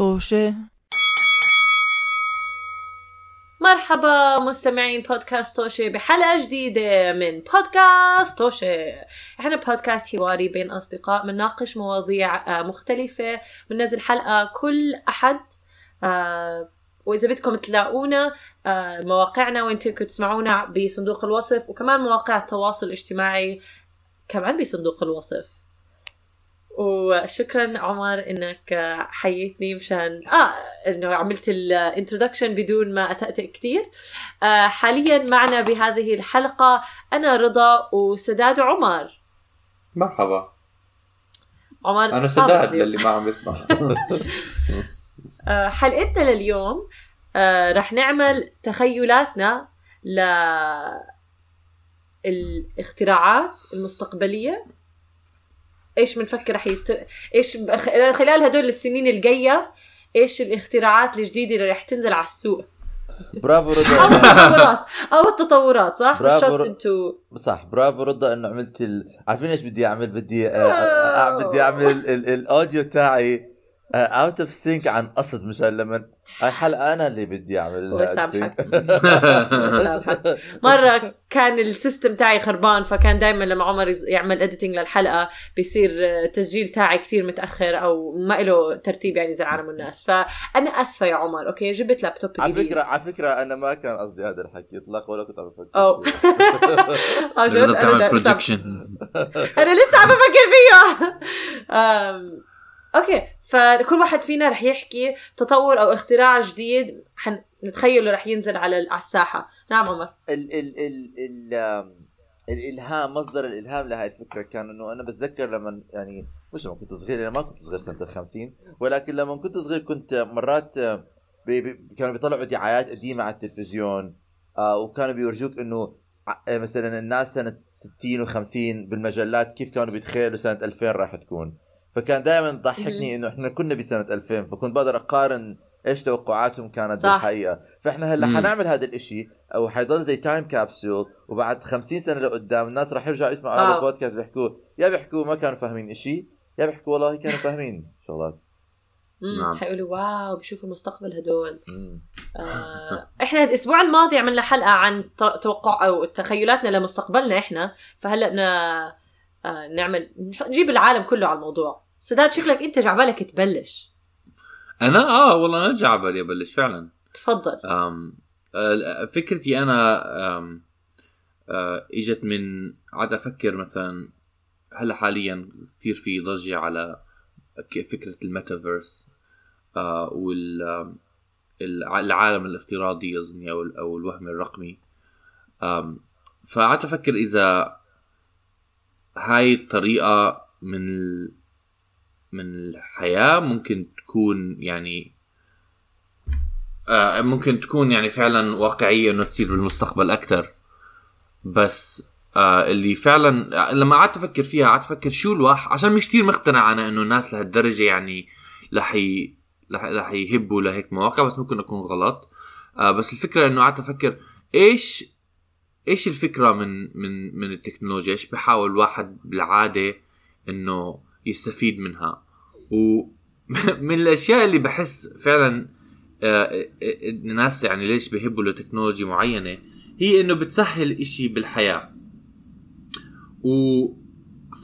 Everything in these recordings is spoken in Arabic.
طوشة. مرحبا مستمعين بودكاست توشي بحلقة جديدة من بودكاست توشي إحنا بودكاست حواري بين أصدقاء بنناقش مواضيع آه، مختلفة. بننزل حلقة كل أحد. آه، وإذا بدكم تلاقونا آه، مواقعنا وين تمكن تسمعونا بصندوق الوصف وكمان مواقع التواصل الاجتماعي كمان بصندوق الوصف. وشكرا عمر إنك حييتني مشان آه إنه عملت الانترودكشن بدون ما اتأتئ كثير آه حاليا معنا بهذه الحلقة أنا رضا وسداد عمر. مرحبا. عمر أنا سداد. للي ما عم بيسمع آه حلقتنا لليوم آه رح نعمل تخيلاتنا ل الاختراعات المستقبلية. إيش بنفكر رح يت... إيش خلال هدول السنين الجاية إيش الاختراعات الجديدة اللي رح تنزل على السوق؟ برافو أو رضا التطورات. أو التطورات صح؟ برافو ر- انتو صح برافو رضا إنه عملت ال... عارفين إيش بدي أعمل؟ بدي آه، آه، آه، بدي أعمل ال- ال audio تاعي. out of sync عن قصد مشان لما هاي حلقه أنا اللي بدي أعمل الله يسامحك. ال sync. مرة كان ال system تاعي خربان فكان دائما لما عمر يعمل editing للحلقة بيصير آه، تسجيل تاعي كثير متأخر أو ما له ترتيب يعني زي عالم الناس فأنا آسفة يا عمر okay جبت لابتوب على فكرة على فكرة أنا ما كان قصدي هذا الحكي اطلاق ولا كنت عم بفكر أو. فيه. آه، projection أنا لسه عم بفكر فيها أم، okay فكل واحد فينا رح يحكي تطور أو اختراع جديد حنتخيله رح ينزل على الساحة. نعم عمر. ال ال ال ال الإلهام مصدر الإلهام لهي الفكرة كان إنه أنا بتذكر لما يعني مش لما كنت صغير أنا ما كنت صغير سنة ال 50 ولكن لما كنت صغير كنت مرات بي بي كانوا بيطلعوا دعايات قديمة على التلفزيون آه وكانوا بيورجوك إنه آه، مثلا الناس سنة 60 و50 بالمجلات كيف كانوا بيتخيلوا سنة 2000 راح تكون. فكان دائما تضحكني إنه إحنا كنا بسنة 2000 فكنت بقدر أقارن إيش توقعاتهم كانت صح. بالحقيقة فإحنا هلأ مم. حنعمل هذا الإشي أو حيضل زي time capsule وبعد 50 سنة لقدام الناس راح يرجعوا يسمعوا هذا wow. البودكاست بيحكوا يا بيحكوا ما كانوا فاهمين إشي يا بيحكوا والله كانوا فاهمين شغلات نعم. حيقولوا wow بشوفوا المستقبل هدول. آه، إحنا الأسبوع الماضي عملنا حلقة عن توقع أو تخيلاتنا لمستقبلنا إحنا فهلأ بدنا آه، نعمل نجيب العالم كله على الموضوع. سداد شكلك انت جاي عبالك تبلش. أنا؟ آه والله أنا جا على بالي ابلش فعلا. تفضل. أم فكرتي أنا أم آه، إجت من قعدت أفكر مثلا هلأ حاليا كثير في ضجة على فكرة الميتافيرس آه، وال العالم الافتراضي اظني أو ال- أو الوهم الرقمي. فقعدت أفكر إذا هاي الطريقة من ال... من الحياة ممكن تكون يعني آه، ممكن تكون يعني فعلا واقعية إنه تصير بالمستقبل أكثر بس آه اللي فعلا لما قعدت أفكر فيها قعدت أفكر شو الواحد عشان مش كثير مقتنع أنا إنه الناس لهالدرجة يعني رح ي... رح يهبوا لهيك مواقع بس ممكن أكون غلط. آه بس الفكرة إنه قعدت أفكر إيش إيش الفكرة من من من التكنولوجيا؟ إيش بحاول الواحد بالعادة إنه يستفيد منها؟ ومن الأشياء اللي بحس فعلا آه، آه، الناس يعني ليش بيحبوا لتكنولوجيا معينة؟ هي إنه بتسهل إشي بالحياة. و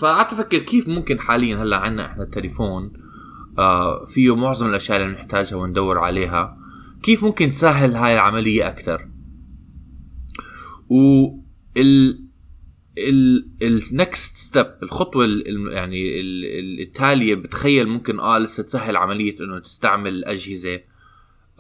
فقعدت أفكر كيف ممكن حاليا هلأ عندنا إحنا التليفون آه فيه معظم الأشياء اللي بنحتاجها وندور عليها. كيف ممكن تسهل هاي العملية أكثر و ال ال ال next step الخطوة ال ال- يعني ال ال التالية بتخيل ممكن آه لسه تسهل عملية إنه تستعمل أجهزة.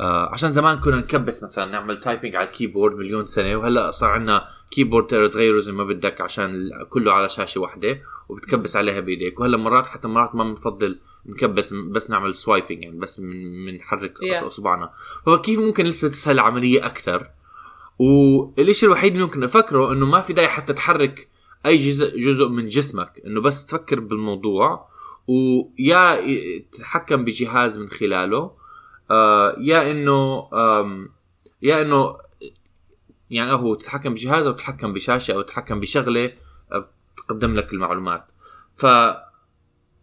آه عشان زمان كنا نكبس مثلا نعمل typing على ال keyboard مليون سنة وهلأ صار عندنا keyboard تقدر تغيره زي ما بدك عشان كله على شاشة واحدة وبتكبس عليها بإيديك. وهلأ مرات حتى مرات ما بنفضل نكبس بس نعمل swiping يعني بس من بنحرك Yeah. أصبعنا. فهو كيف ممكن لسه تسهل العملية أكثر والشيء الوحيد اللي ممكن أفكره إنه ما في داعي حتى تحرك أي جزء جزء من جسمك إنه بس تفكر بالموضوع ويا تتحكم بجهاز من خلاله آه يا إنه يا إنه يعني هو تتحكم بجهاز أو تتحكم بشاشة أو تتحكم بشغلة آه، تقدم لك المعلومات. ف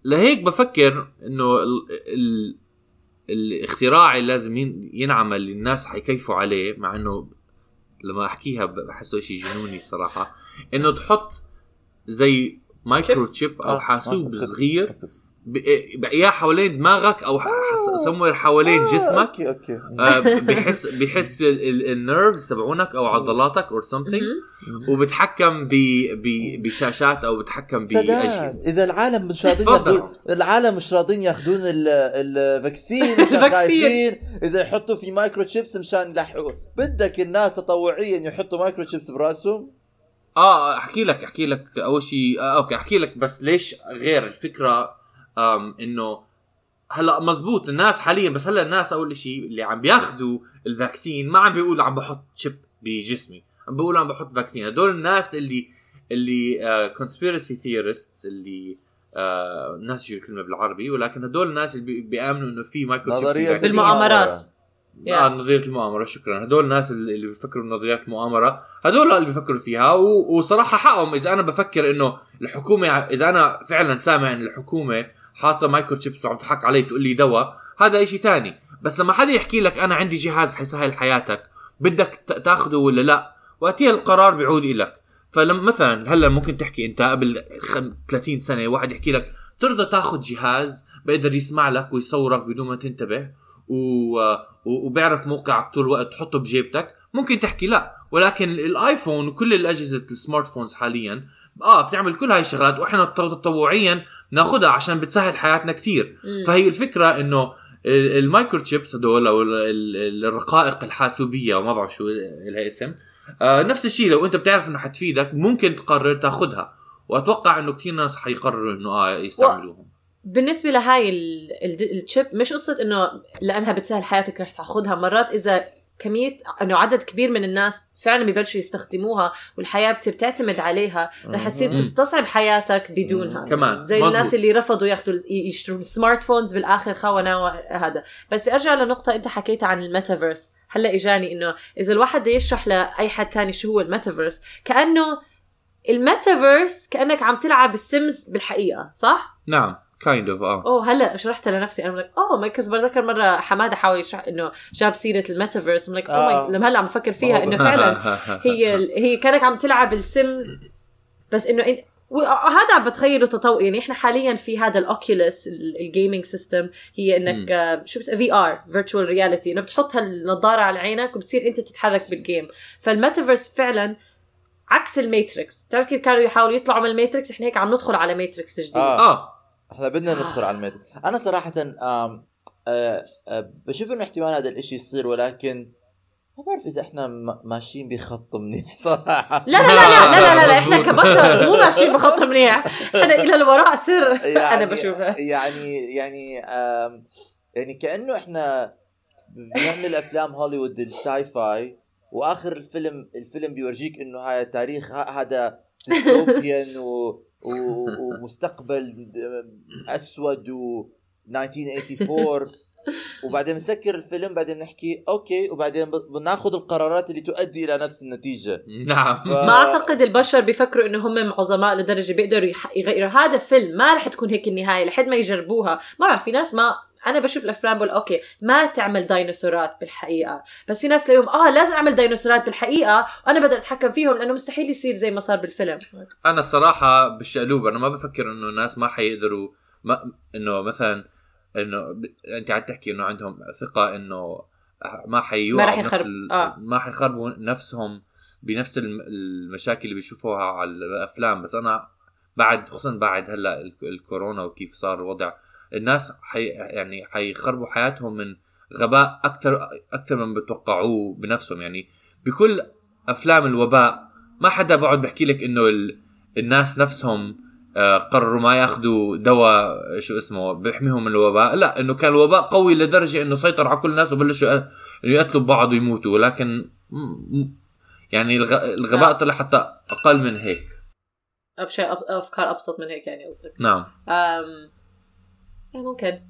لهيك بفكر إنه ال... ال... الاختراع اللي لازم ين- ينعمل للناس حيكيفوا عليه مع إنه لما أحكيها بحسه شيء جنوني الصراحه إنه تحط زي microchip أو آه، حاسوب صغير ب- يا حوالين دماغك أو سموير حوالين آه، جسمك. okay okay. آه، بحس بحس ال nerves تبعونك أو عضلاتك or something. وبتحكم بشاشات أو بتحكم بأجهزة. إذا العالم مش راضين. ياخذون العالم مش راضين ياخذون ال- ال vaccine مشان ال vaccine. خايفين إذا يحطوا في microchips مشان يلحقوا بدك الناس تطوعيا يحطوا microchips برأسهم؟ آه أحكي لك أحكي لك أول شيء آه okay أحكي لك بس ليش غير الفكرة إنه هلأ مزبوط الناس حاليا بس هلأ الناس أول شيء اللي عم بياخذوا ال vaccine ما عم بيقولوا عم بحط chip بجسمي عم بيقولوا عم بحط vaccine هدول الناس اللي اللي conspiracy theorist اللي آه ناس شو الكلمة بالعربي ولكن هدول الناس اللي بي- بيآمنوا إنه في microchip نظرية. بالمؤامرات. آه نظرية المؤامرة شكرا هدول الناس اللي اللي بيفكروا بنظريات المؤامره هدول اللي بيفكروا فيها و... وصراحة حقهم إذا أنا بفكر إنه الحكومة إذا أنا فعلا سامع إن الحكومة حاطه microchips وعم تضحك علي تقول لي دواء هذا إشي تاني. بس لما حدا يحكي لك أنا عندي جهاز حيسهل حياتك بدك تاخده ولا لا؟ وقتها القرار بيعود إلك. فلما مثلا هلأ ممكن تحكي أنت قبل خم- 30 سنة واحد يحكي لك ترضى تأخذ جهاز بيقدر يسمع لك ويصورك بدون ما تنتبه و... وبيعرف موقعك طول الوقت تحطه بجيبتك. ممكن تحكي لا. ولكن الآيفون وكل الأجهزة السمارت فونز حاليا آه بتعمل كل هاي الشغلات. وإحنا تط- تطوعيا ناخذها عشان بتسهل حياتنا كثير. فهي الفكرة إنه ال- ال microchips هدول أو ال- ال- الرقائق الحاسوبية وما بعرف شو لها اسم آه نفس الشيء لو أنت بتعرف إنه حتفيدك ممكن تقرر تاخذها وأتوقع إنه كثير ناس حيقرروا إنه آه يستعملوهم. بالنسبة لهاي ال- ال- ال chip مش قصة إنه لأنها بتسهل حياتك رح تاخذها مرات إذا كمية إنه عدد كبير من الناس فعلا ببلشوا يستخدموها والحياة بتصير تعتمد عليها. رح تصير. تستصعب حياتك بدونها. كمان. زي مزبوط. الناس اللي رفضوا ياخذوا يشتروا ال smartphones بالاخر خونه هذا. بس أرجع لنقطة أنت حكيتها عن الميتافيرس. هلأ إجاني إنه إذا الواحد بده يشرح لأي حد تاني شو هو الميتافيرس كأنه الميتافيرس كأنك عم تلعب السيمز بالحقيقة صح؟ نعم. kind of آه. أوه هلا شرحتها لنفسي. أنا لك أوه because بتذكر مرة حمادة حاول يشرح إنه جاب سيرة الميتافيرس. لك آه. اوه لما هلا عم بفكر فيها إنه فعلا هي هي كانك عم تلعب السيمز بس إنه إن... و- هذا عم بتخيله تطور. يعني إحنا حاليا في هذا ال Oculus ال gaming system هي إنك آه، شو بس VR virtual reality إنه بتحط هالنظارة على عينك وبتصير أنت تتحرك بال game فالميتافيرس فعلا عكس الماتريكس. بتعرف كيف كانوا يحاولوا يطلعوا من الماتريكس؟ إحنا هيك عم ندخل على ماتريكس جديد. آه. آه. إحنا بدنا ندخل على الميت أنا صراحة آم آه آه بشوف إنه احتمال هذا الإشي يصير ولكن ما بعرف إذا إحنا ماشيين بخط منيح صراحة. لا لا لا لا لا لا, لا إحنا مزبوط. كبشر مو ماشيين بخط منيح. إحنا إلى الوراء سر يعني أنا بشوفها. يعني يعني يعني كأنه إحنا بنعمل أفلام هوليوود ال sci-fi وآخر الفيلم الفيلم بيورجيك إنه هاي تاريخ ه- هذا dystopian و- ومستقبل أسود و 1984 وبعدين بنسكر الفيلم بعدين نحكي okay. وبعدين بناخذ القرارات اللي تؤدي إلى نفس النتيجة. نعم. ف... ما أعتقد البشر بيفكروا إنه هم عظماء لدرجة بيقدروا يح- يغيروا. هذا فيلم ما رح تكون هيك النهاية لحد ما يجربوها. ما بعرف في ناس ما أنا بشوف الأفلام بقول أوكي ما تعمل ديناصورات بالحقيقة. بس في ناس تلاقيهم آه لازم أعمل ديناصورات بالحقيقة وأنا بقدر أتحكم فيهم لأنه مستحيل يصير زي ما صار بالفيلم. أنا الصراحة بالشقلوب أنا ما بفكر إنه الناس ما حيقدروا ما إنه مثلا إنه ب... أنت عم تحكي إنه عندهم ثقة إنه ما حيوقعوا ما بنفس يخرب- ال... آه. ما حيخربوا نفسهم بنفس الم- المشاكل اللي بيشوفوها على الأفلام. بس أنا بعد خصوصا بعد هلأ ال- الكورونا وكيف صار الوضع الناس حي يعني حيخربوا حياتهم من غباء أكثر أكثر من بتوقعوه بنفسهم. يعني بكل أفلام الوباء ما حدا بقعد بحكي لك إنه ال... الناس نفسهم آه، قرروا ما ياخذوا دواء شو اسمه بيحميهم من الوباء. لا إنه كان الوباء قوي لدرجة إنه سيطر على كل الناس وبلشوا يق- يقتلوا ببعض ويموتوا. ولكن يعني الغ... الغباء آه. طلع حتى أقل من هيك. أفكار أبسط من هيك يعني قصدك. نعم. أم... إيه ممكن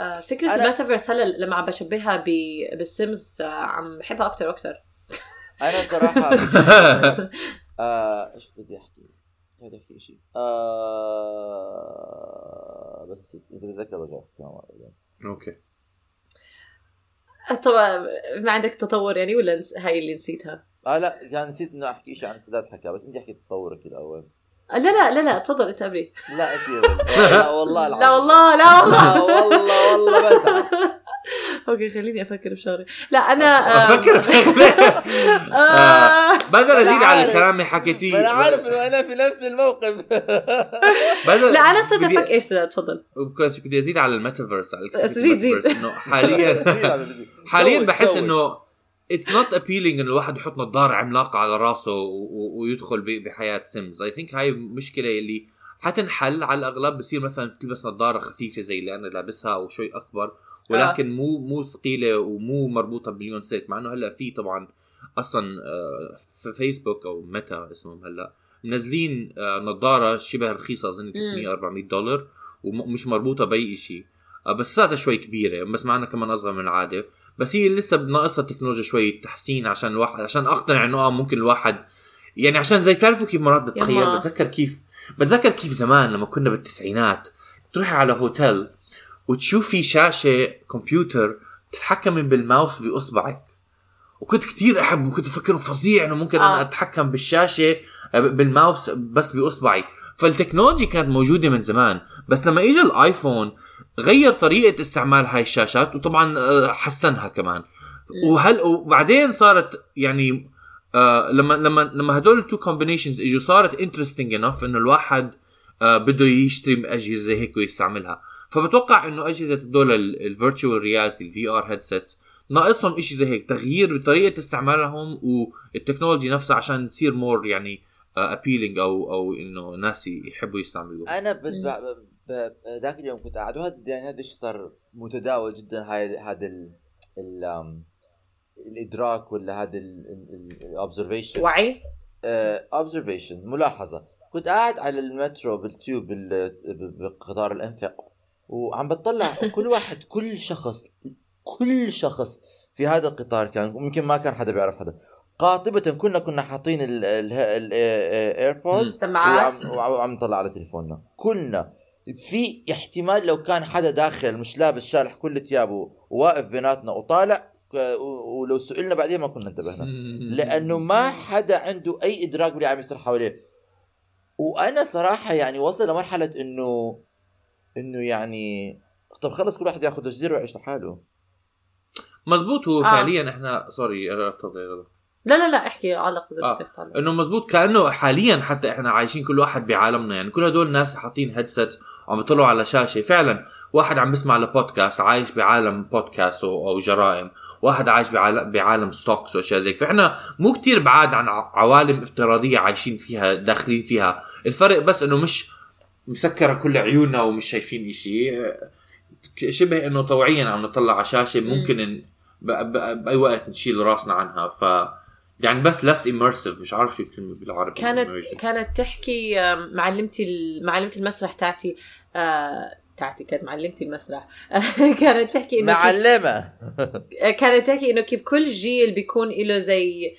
آه، فكرة أنا- الميتافيرس هلا لما عم بشبهها ب... بالسيمز آه، عم بحبها أكثر وأكثر أنا صراحة آه، إيش بدي أحكي؟ بدي أحكي شيء آه بس نسيت. اذا بتذكر برجع أحكي معه بعدين. أوكي طبعا ما عندك تطور يعني ولا هاي اللي نسيتها آه لا كان نسيت إنه أحكي شيء عن سداد حكى بس انت حكيت تطورك الأول لا لا لا لا تفضل انت قبلي لا لا والله العظيم. لا والله لا والله. لا والله والله بزعل okay خليني أفكر بشغله لا أنا آه، أفكر بشغله آه، بدل أزيد على. الكلام اللي حكيتيه أنا عارف إنه أنا في نفس الموقف. بدل لا أنا صرت أفكر. إيش تفضل. بكويس بدي أزيد على الميتافيرس على الكلام زيد- زيد. الميتافيرس، إنه حاليا. حاليا بحس. إنه it's not appealing انه الواحد يحط نظارة عملاقة على راسه ويدخل بحياة سيمز I think هاي مشكلة اللي حتنحل على الأغلب بصير مثلا تلبس نظارة خفيفة زي اللي أنا لابسها أو شوي أكبر ولكن مو مو ثقيلة ومو مربوطة بمليون سلك مع إنه هلأ في طبعا أصلا آه، في فيسبوك أو ميتا اسمهم هلأ منزلين آه، نظارة شبه رخيصة أظن 300 400 دولار ومش مربوطة بأي شيء بس ساعتها شوي كبيرة بس معنا كمان أصغر من العادة. بس هي لسه ناقصها التكنولوجيا شوي تحسين عشان الواحد عشان اقتنع إنه آه ممكن الواحد يعني عشان زي تعرفوا كيف مرات بتخيل. بتذكر كيف بتذكر كيف زمان لما كنا بالتسعينات تروحي على هوتيل وتشوفي شاشة كمبيوتر تتحكمي بالماوس باصبعك وكنت كتير أحب وكنت أفكر فظيع إنه ممكن أنا آه. أتحكم بالشاشة بالماوس بس باصبعي فالتكنولوجيا كانت موجودة من زمان بس لما اجى الآيفون غير طريقة استعمال هاي الشاشات وطبعا آه، حسنها كمان. وهل وبعدين صارت يعني آه لما لما لما هدول ال two combinations إجوا صارت interesting enough إنه الواحد آه بده يشتري أجهزة زي هيك ويستعملها. فبتوقع إنه أجهزة هدول ال virtual reality ال VR headsets ناقصهم شيء زي هيك تغيير بطريقة استعمالهم وال technology نفسها عشان تصير more يعني appealing أو أو إنه ناس يحبوا يستعملوها. أنا بس مم. ب- ب- ب- ذاك اليوم كنت قاعد وهذا يعني هذا الشيء صار متداول جدا هاي هذا ال الادراك ولا هذا ال observation وعي observation ملاحظه كنت قاعد على المترو بال tube بال- بقطار الأنفاق وعم بطلع كل واحد كل شخص كل شخص في هذا القطار كان يمكن ما كان حدا بيعرف حدا قاطبة كنا كنا حاطين الايربودز سماعات وعم, وعم نطلع على تليفوننا كلنا في احتمال لو كان حدا داخل مش لابس شالح كل ثيابه وواقف بيناتنا وطالع ولو سئلنا بعدين ما كنا انتبهنا لأنه ما حدا عنده أي إدراك باللي عم يصير حواليه وأنا صراحة يعني وصل لمرحلة إنه إنه يعني طب خلص كل واحد ياخذ جزيره ويعيش لحاله مزبوط هو آه. فعليا إحنا sorry تفضل. لا لا لا احكي علق اذا آه. بدك تعلق إنه مزبوط كأنه حاليا حتى إحنا عايشين كل واحد بعالمنا يعني كل هدول الناس حاطين headset وعم يطلعوا على شاشة. فعلا واحد عم بيسمع لبودكاست عايش بعالم بودكاست أو, أو جرائم. واحد عايش بعالم, بعالم stocks واشياء زي. فإحنا مو كتير بعاد عن عوالم افتراضية عايشين فيها داخلين فيها. الفرق بس إنه مش مسكرة كل عيوننا ومش شايفين إشي. شبه إنه طوعيا عم نطلع على شاشة ممكن بأي وقت نشيل راسنا عنها. ف يعني بس less immersive مش عارف شو الكلمة بالعربي كانت immersion. كانت تحكي معلمتي معلمة المسرح تاعتي آه، تاعتي كانت معلمتي المسرح كانت تحكي إنه كيف معلمة كانت تحكي إنه كيف كل جيل بيكون له زي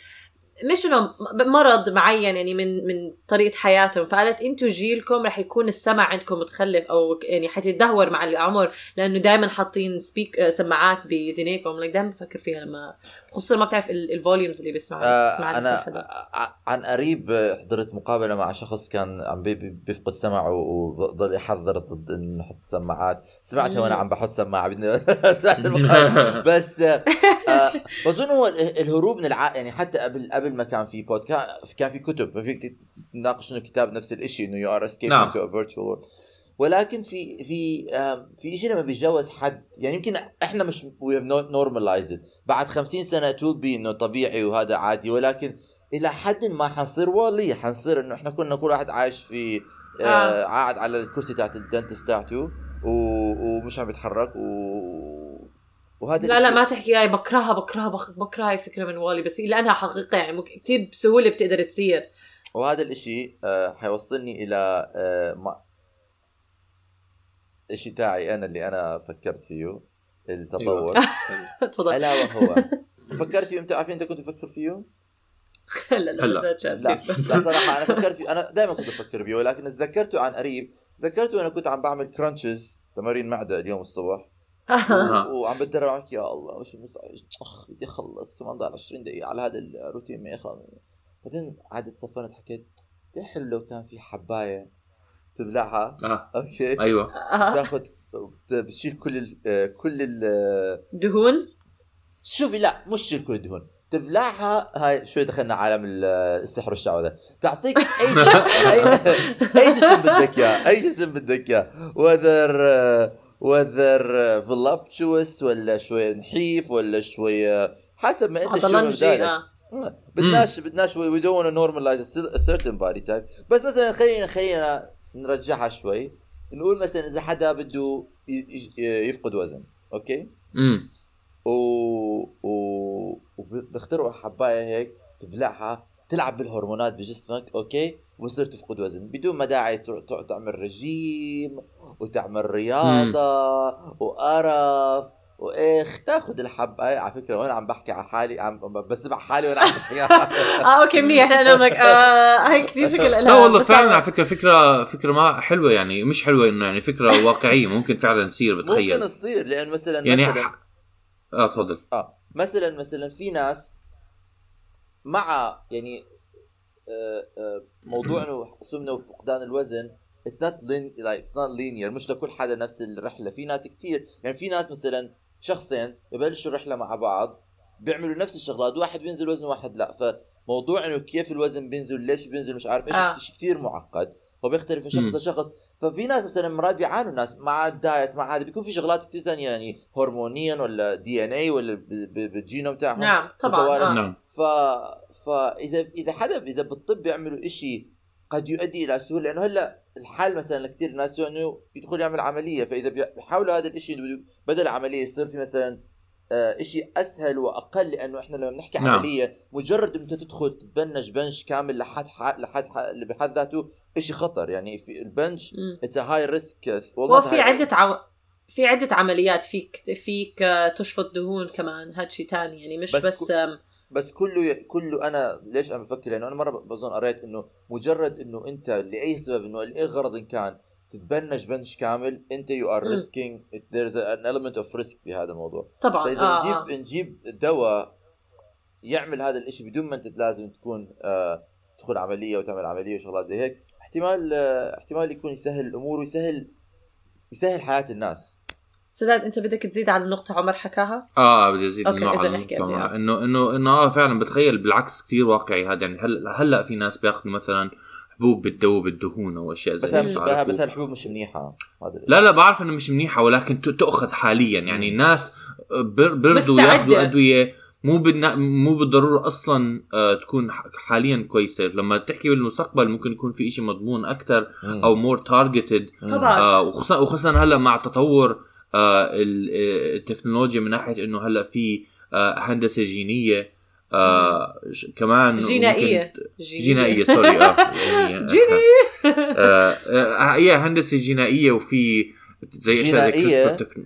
مش إنه مرض معين يعني من من طريقة حياتهم. فقالت أنتم جيلكم رح يكون السمع عندكم متخلف أو يعني حتتدهور مع العمر لأنه دائما حاطين speak آه، سماعات باذنيكم لك دائما بفكر فيها لما خصوصا ما بتعرف ال- ال volumes اللي بيسمعوا آه بيسمعها أنا حدا. ع- عن قريب آه، حضرت مقابلة مع شخص كان عم بي- بي- بيفقد سمعه وبضل يحذر ضد إنه نحط سماعات. سمعتها وأنا. عم بحط سماعة. بدي سمعت المقابلة. بس آه، آه، بظن هو ال- الهروب من الع... يعني حتى قبل قبل ما كان في بودكاست كان في كتب ما فيك تناقش انه كتاب نفس الشيء إنه يو ار نعم. تو ا فيرتشوال وورلد ولكن في في في شيء لما بيتجاوز حد يعني يمكن إحنا مش وي هاف نورماليزد بعد 50 سنة تول بي إنه طبيعي وهذا عادي ولكن إلى حد ما حنصير والله حنصير إنه إحنا كنا كل واحد عايش في آه آه. قاعد على الكرسي تاعت الدنتست تاعته. ومش عم يتحرك و... وهذا لا لا ما تحكي هاي بكرهها بكرهها بك- بكره هاي فكره من والي بس لأنها حقيقة يعني ممكن كثير بسهولة بتقدر تصير. وهذا الإشي آه حيوصلني إلى آه ما الشيء تاعي أنا اللي أنا فكرت فيه التطور. تفضل. ألا وهو. فكرت فيه أنت عارفين انت كنت تفكر فيه؟ لا لا لا صراحة أنا فكرت فيه أنا دائما كنت أفكر فيه ولكن تذكرته عن قريب تذكرته أنا كنت عم بعمل crunches تمارين معدة اليوم الصبح. وعم بتدرب عم يا الله. وش مزعج أخ بدي أخلص. كمان ضل 20 دقيقة على هذا الروتين ما يخلص. بعدين عادت صفنت حكيت بدي حلو لو كان في حباية تبلعها. آه. okay. أيوه. آه. تاخذ بتشيل كل ال كل ال دهون؟ شوفي لا مش شيل كل الدهون. تبلعها هاي شوي دخلنا عالم ال- السحر والشعوذة. تعطيك أي جسم اي, أي جسم بدك إياه أي جسم بدك إياه. whether whether voluptuous ولا شوي نحيف ولا شوي حسب ما انت شو بدالك. آه. بدناش بدناش we don't normalize a certain body type. بس مثلا خلينا خلينا نرجعها شوي. نقول مثلا إذا حدا بده يفقد وزن أوكي؟ امم و... و... وبيخترعوا حباية هيك تبلعها تلعب بالهرمونات بجسمك أوكي؟ وبصير تفقد وزن بدون ما داعي تروح تعمل رجيم وتعمل رياضة وقرف وايخ تاخذ الحبايه على فكرة وأنا عم بحكي؟ على حالي عم بسمع حالي وأنا عم بحكي. آه أوكي منيح. لأنه لك آه هاي كثير شكل لا والله بس فعلا على فكرة فكرة فكرة ما حلوة يعني مش حلوة إنه يعني فكرة واقعية. ممكن فعلا تصير ممكن بتخيل تصير لأن مثلا يعني مثلا ح- آه تفضل. آه مثلا مثلا في ناس مع يعني موضوع إنه سمنه وفقدان الوزن it's not like it's not linear مش لكل حدا نفس الرحلة في ناس كتير يعني في ناس مثلا شخصين ببلشوا رحلة مع بعض بيعملوا نفس الشغلات واحد بينزل وزنه واحد لا فموضوع إنه كيف الوزن بينزل ليش بينزل مش عارف إيش آه. شيء كثير معقد هو بيختلف من شخص. لشخص ففي ناس مثلا مرات بيعانوا الناس مع ال diet مع هذا بيكون في شغلات كثير ثانية يعني هرمونيا ولا DNA ولا ب- ب- بالجينوم تاعهم نعم طبعا. آه. نعم ف فاذا اذا حدا إذا بالطب بيعملوا إشي قد يؤدي إلى سهوله لأنه هلأ الحل مثلا لكثير ناس انه يدخل يعمل عملية فإذا بي- بيحاولوا هذا الإشي إنه بدل عملية يصير في مثلا آه، إشي أسهل وأقل لأنه إحنا لما بنحكي نعم. عمليه مجرد إنت تدخل تتبنج بنش كامل لحد ح- لحد ح- اللي بحد ذاته إشي خطر. يعني في البنش. it's high risk وفي عدة عو... في عدة عمليات فيك فيك آه، تشفط دهون كمان هاد شيء ثاني يعني مش بس بس, آم، بس كله كله أنا ليش أنا بفكر؟ لأنه أنا مرة بظن قريت إنه مجرد إنه إنت لأي سبب إنه لأي غرض إن كان تتبنج بنش كامل. انت you are. risking there's an element of risk بهذا الموضوع. طبعا. فإذا آه نجيب آه. نجيب دواء يعمل هذا الإشي بدون ما انت لازم تكون آه تدخل عملية وتعمل عملية وشغلات زي هيك احتمال آه احتمال يكون يسهل الأمور ويسهل يسهل حياة الناس. سداد انت بدك تزيد على النقطة عمر حكاها؟ آه بدي أزيد أوكي، على النقطة. انه انه إنه آه فعلا بتخيل بالعكس كثير واقعي هذا. يعني هلا هلأ في ناس بياخذوا مثلا حبوب بتذوب الدهون أو أشياء زي بس هيك، مش بس الحبوب مش منيحه الإشي. لا لا بعرف إنه مش منيحه ولكن تؤخذ حاليا يعني. الناس بر- برضوا مستعدة. ياخذوا أدوية مو بالنا... مو بالضرورة أصلا آه تكون حاليا كويسة لما تحكي بالمستقبل ممكن يكون في إشي مضمون أكثر. أو more targeted. طبعا. آه وخصوصا هلأ مع تطور آه ال- آه، التكنولوجيا من ناحية إنه هلأ في آه هندسة جينية آه ش- كمان جينية. جينائية sorry آه يعني جيني آه آه هي هندسة جينائية وفي زي أشياء زي؟ CRISPR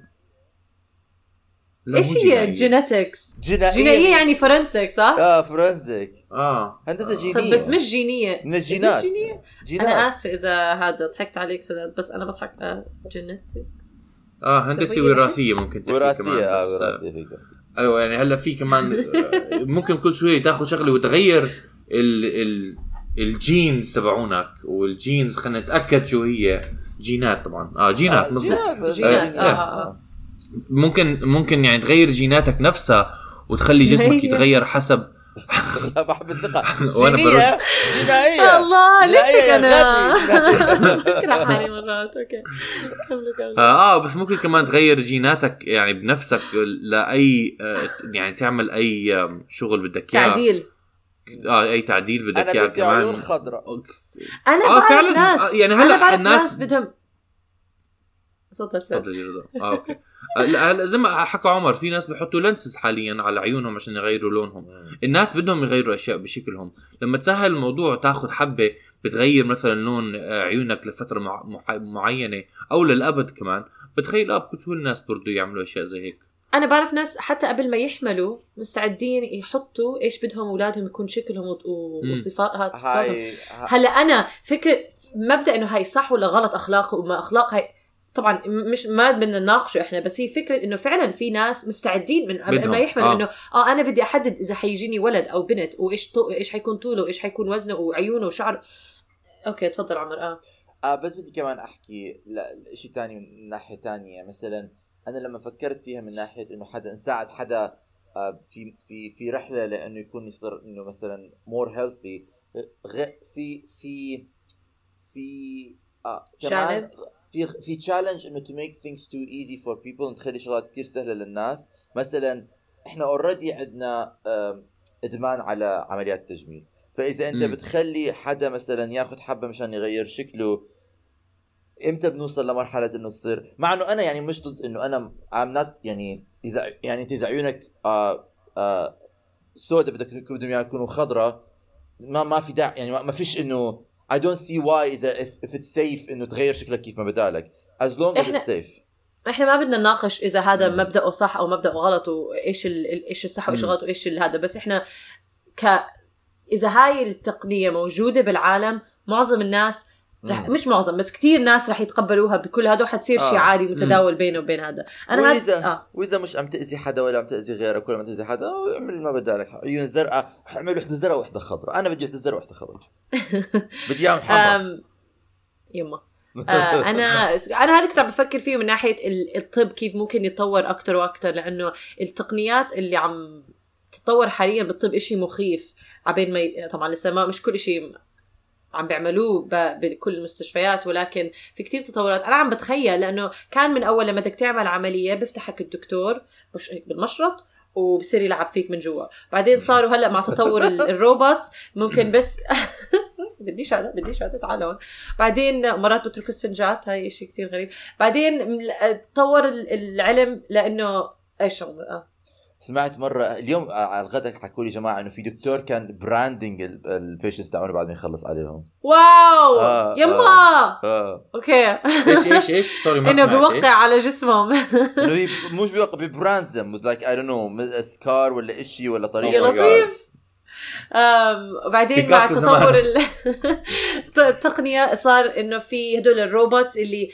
إيش هي. genetics جينائية. يعني forensic صح؟ آه forensic آه. هندسة جينية. طب بس مش جينية. من الجينات. إذا جينية؟ جينات. أنا آسفة إذا هذا ضحكت عليك سداد بس أنا بضحك آه genetics آه هندسة طب هي وراثية ممكن تحكي كمان وراثيه آه. آه، فيك أيوه يعني هلا في كمان آه، ممكن كل شوية تاخذ شغلة وتغير ال ال ال genes تبعونك وال genes خلينا نتأكد شو هي جينات طبعا آه جينات مزبوط جينات جينات، آه، آه، آه. ممكن ممكن يعني تغير جيناتك نفسها وتخلي جسمك هي. يتغير حسب لا بحب الثقة. وأنا جينيه جينائيه الله ليش أنا. بكره حالي مرات. أوكي. كملوا كملوا آه, آه بس ممكن كمان تغير جيناتك يعني بنفسك لأي آه يعني تعمل أي شغل بدك إياه. تعديل. آه أي تعديل بدك أنا إياه بدي عيون كمان خضراء. أنا آه، بعرف فعلاً. ناس. آه، يعني أنا هلا بعرف الناس- ناس بدهم. تفضل تفضل آه أوكي. هلا زي ما حكى عمر في ناس بحطوا لنسز حاليا على عيونهم عشان يغيروا لونهم. الناس بدهم يغيروا أشياء بشكلهم. لما تسهل الموضوع تاخذ حبة بتغير مثلا لون آه، عيونك لفترة مع... مع... معينة أو للأبد كمان بتخيل آه بكل سهولة الناس برضو يعملوا أشياء زي هيك. أنا بعرف ناس حتى قبل ما يحملوا مستعدين يحطوا إيش بدهم أولادهم يكون شكلهم. وصفات صفاتهم. هاي هلأ أنا فكرة مبدأ إنه هاي صح ولا غلط أخلاق وما أخلاق هاي طبعا مش ما بدنا نناقشه إحنا بس هي فكرة إنه فعلا في ناس مستعدين من قبل. ما يحملوا آه. إنه آه أنا بدي أحدد إذا حيجيني ولد أو بنت وإيش طو... إيش حيكون طوله وإيش حيكون وزنه وعيونه وشعره أوكي تفضل عمر آه آه بس بدي كمان أحكي لا شيء ثاني من ناحية ثانية مثلا أنا لما فكرت فيها من ناحية إنه حدا نساعد حدا آه في في في رحلة لإنه يكون يصير إنه مثلا more healthy في في في آه كمان؟ في في challenge إنه to make things too easy for people تخلي شغلات كثير سهلة للناس. مثلا إحنا already عندنا إدمان على عمليات تجميل. فإذا أنت مم. بتخلي حدا مثلا ياخذ حبة مشان يغير شكله إمتى بنوصل لمرحلة إنه تصير؟ مع إنه أنا يعني مش ضد إنه أنا I'm not يعني إذا يعني انت إذا عيونك آه آه سوداء بدك بدهم يكونوا خضراء ما ما في داعي يعني ما فيش إنه I don't see why اذا if, if it's safe إنه تغير شكلك كيف ما بدالك as long as إحنا- it's safe إحنا ما بدنا نناقش إذا هذا مم. مبدأه صح أو مبدأه غلط وايش إيش الصح وإيش. الغلط وإيش هذا بس إحنا ك إذا هاي التقنية موجودة بالعالم معظم الناس رح. مش معظم بس كتير ناس رح يتقبلوها بكل هذا وحتصير آه. شيء عادي متداول بينه وبين هذا. أنا واذا هذا آه. وإذا مش عم تأذي حدا ولا عم تأذي غيرك ولا عم تأذي حدا اعمل ما بدالك عيون زرقاء اعمل وحدة زرقاء وحدة خضراء. أنا بدي وحدة زرقاء وحدة خضراء. بدي إياهم حمراء. يما. آه أنا أنا هذا كنت عم بفكر فيه من ناحية ال- الطب كيف ممكن يتطور أكثر وأكثر لأنه التقنيات اللي عم تتطور حاليا بالطب إشي مخيف عبين ما ي... طبعا لسه ما مش كل شيء عم بيعملوه. بكل المستشفيات ولكن في كتير تطورات. أنا عم بتخيل لأنه كان من أول لما بدك تعمل عملية بيفتحك الدكتور بالمشرط وبصير يلعب فيك من جوا. بعدين صاروا هلأ مع تطور ال- ال robots ممكن بس بديش هذا بديش هذا تعال هون. بعدين مرات بتركوا سفنجات هاي شيء كتير غريب. بعدين تطور ال- العلم لأنه إيش شغله سمعت مرة اليوم على الغداء حكوا لي جماعة إنه في دكتور كان branding ال patients تاعونه بعد ما يخلص عليهم. wow! آه، يما! آه أوكي. إيش إيش إيش؟ sorry ما إنه إيش؟ على جسمهم. إنه هي مش بيوقف ب brands them like I don't know scar ولا إشي ولا يا Oh طريقه my God. لطيف وبعدين مع تطور التقنية صار إنه في هدول ال robots اللي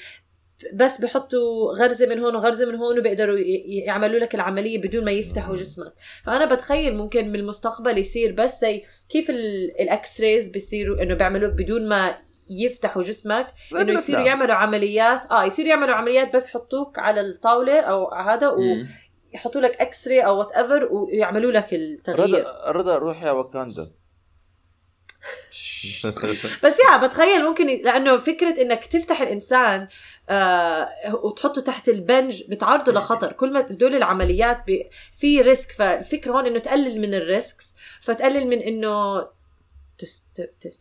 بس بحطوا غرزة من هون وغرزة من هون وبيقدروا يعملوا لك العملية بدون ما يفتحوا جسمك. فأنا بتخيل ممكن بالمستقبل يصير بس زي كيف ال- ال X-rays بيصيروا إنه بيعملوا بدون ما يفتحوا جسمك إنه يصيروا. يعملوا عمليات. آه يصيروا يعملوا عمليات بس يحطوك على الطاولة أو هذا. ويحطوا لك X-ray أو whatever ويعملوا لك التغيير. رضا رضا روح يا واكاندا. بس يا بتخيل ممكن لأنه فكرة إنك تفتح الإنسان آه وتحطه تحت البنج بتعرضه لخطر. كل ما هدول العمليات في risk فالفكرة هون إنه تقلل من ال risks فتقلل من إنه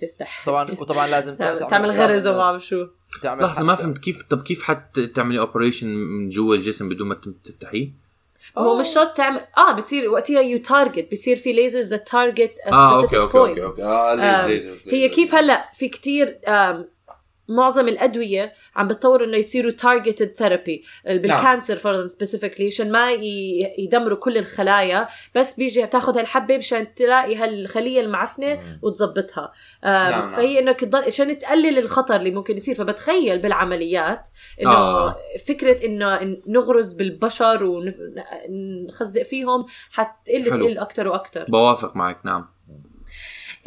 تفتح. طبعا وطبعا لازم تعمل غرز وما بعرف شو. تعمل لحظة ما حتى- فهمت كيف طب كيف حتعملي operation من جوا الجسم بدون ما تفتحيه؟ هو مش شرط تعمل آه بتصير وقتها you target بصير في lasers that target آه أوكي أوكي أوكي أوكي. آه آم، lasers هي كيف هلأ في كتير آم، معظم الأدوية عم بتطور إنه يصيروا targeted therapy بال cancer فرضا specifically عشان ما يدمروا كل الخلايا بس بيجي بتاخذ هالحبة مشان تلاقي هالخلية المعفنة. وتظبطها نعم، نعم نعم. فهي إنه تضل عشان تقلل الخطر اللي ممكن يصير فبتخيل بالعمليات إنه آه. آه. فكرة إنه نغرز بالبشر ونخزق فيهم حتقل. تقل أكثر وأكثر بوافق معك نعم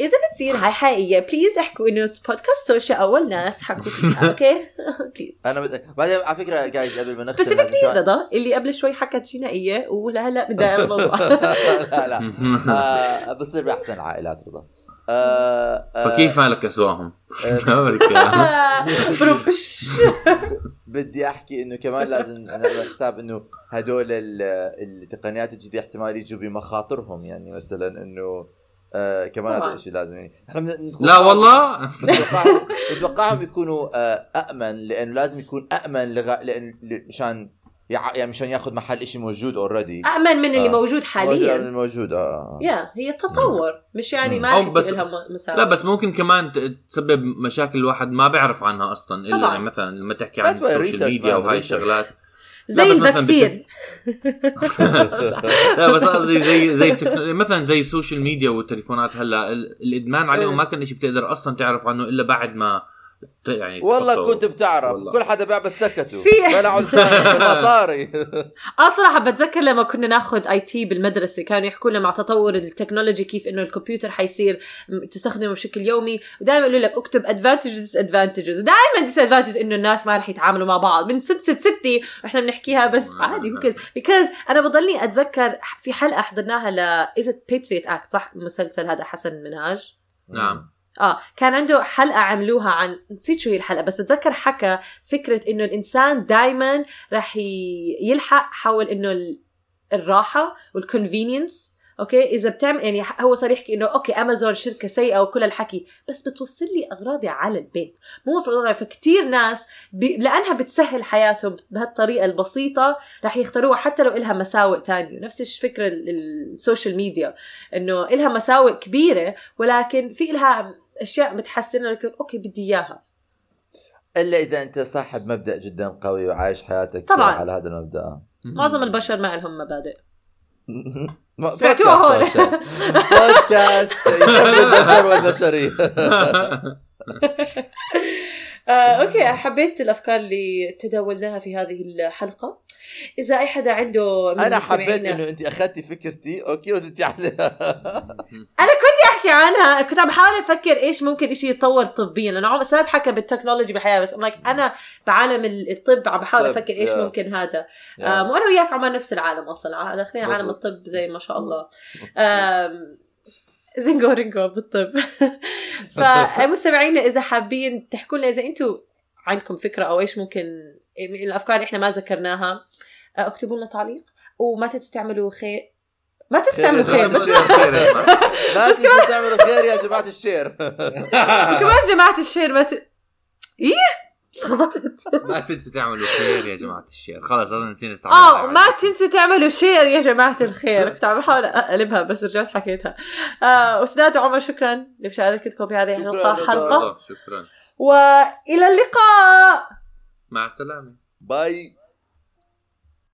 إذا بتصير هاي حقيقية please احكوا إنه بودكاست social أول ناس حكوا فيها okay please أنا بد... بعدين على فكرة جايز قبل ما نختم specifically رضا اللي قبل شوي حكت جنائيه ولهلا من الموضوع. لا لا. آه بصير بأحسن عائلات رضا. آه آه فكيف مالك اسواهم؟ بربش بدي أحكي إنه كمان لازم نعمل حساب إنه هدول ال- التقنيات الجديدة احتمال يجوا بمخاطرهم يعني مثلا إنه آه كمان هذا. الشيء لازم يعني. إحنا لا والله. بتوقعهم يكونوا آه آمن لأنه لازم يكون آمن لغا لأن مشان يع- يعني مشان ياخذ محل شيء موجود already آمن من اللي آه. موجود حاليا. موجود آه يا هي تطور. مش يعني ما أو بس- لها لا بس ممكن كمان تسبب مشاكل الواحد ما بيعرف عنها أصلا إلا طبعاً. يعني مثلا لما تحكي عن ال social media وهاي. الشغلات. زي ال vaccine لا بس قصدي زي زي مثلا زي ال social media والتليفونات هلأ ال- الإدمان عليهم إيه. ما كان شيء بتقدر أصلا تعرف عنه إلا بعد ما يعني والله كنت بتعرف والله. كل حدا باع بس سكتوا في- بلعوا آه صراحة بتذكر لما كنا ناخذ IT بالمدرسة كانوا يحكوا لنا مع تطور ال technology كيف إنه الكمبيوتر حيصير تستخدمه بشكل يومي. ودائما يقولوا لك اكتب advantages advantages دائما disadvantages إنه الناس ما رح يتعاملوا مع بعض. من ست ست ستي وإحنا بنحكيها بس عادي هو كذا because أنا بضلني أتذكر في حلقة حضرناها ل the Patriot Act صح؟ المسلسل هذا حسن منهاج. نعم. آه كان عنده حلقة عملوها عن نسيت شو هي الحلقة بس بتذكر حكى فكرة إنه الإنسان دائما راح ي- يلحق حول إنه ال- الراحة وال convenience okay إذا بتعمل يعني هو صار يحكي إنه okay أمازون شركة سيئة وكل الحكي بس بتوصل لي أغراضي على البيت مو مفروض أغراضي. فكتير ناس ب... لأنها بتسهل حياتهم بهالطريقة البسيطة رح يختاروها حتى لو إلها مساوئ تانية نفس الفكرة ال- ال- ال social media إنه إلها مساوئ كبيرة ولكن في إلها أشياء بتحسن لك okay بدي إياها. إلا إذا أنت صاحب مبدأ جدا قوي وعايش حياتك طبعاً. على هذا المبدأ. معظم البشر ما لهم مبادئ. سمعتوها هون. بودكاست البشر والبشرية. okay حبيت الأفكار اللي تداولناها في هذه الحلقة. إذا أي حدا عنده من أنا حبيت إنه أنت أخذتي فكرتي. okay وزدتي عليها. أحكي عنها. كنت عم بحاول أفكر إيش ممكن شيء يتطور طبيا. لأنه عمر سعد حكى بال technology بالحياة بس like أنا بعالم الطب عم بحاول أفكر إيش. ممكن هذا. آم، وأنا وياك عمر نفس العالم أصلا. داخلين عالم. الطب زي ما شاء الله. زنجو رينجو بالطب. فمستمعينا إذا حابين تحكوا لنا إذا أنتم عندكم فكرة أو إيش ممكن الأفكار اللي إحنا ما ذكرناها آه، اكتبوا لنا تعليق. وما تنسوا تعملوا خير؟ ما تنسوا تعملوا خير بس. ما تنسوا تعملوا خير يا جماعة ال share. كمان جماعة ال share ما ت... إيه؟ لخبطت ما تنسوا تعملوا خير يا جماعة ال share. خلاص أظن نسينا نستعمل آه ما تنسوا تعملوا share يا جماعة الخير. كنت عم بحاول أقلبها بس رجعت حكيتها. آه أستاذ عمر شكرا. لمشاركتكم في هذه شكراً. حلقة. شكرا. وإلى اللقاء. مع السلامة. باي.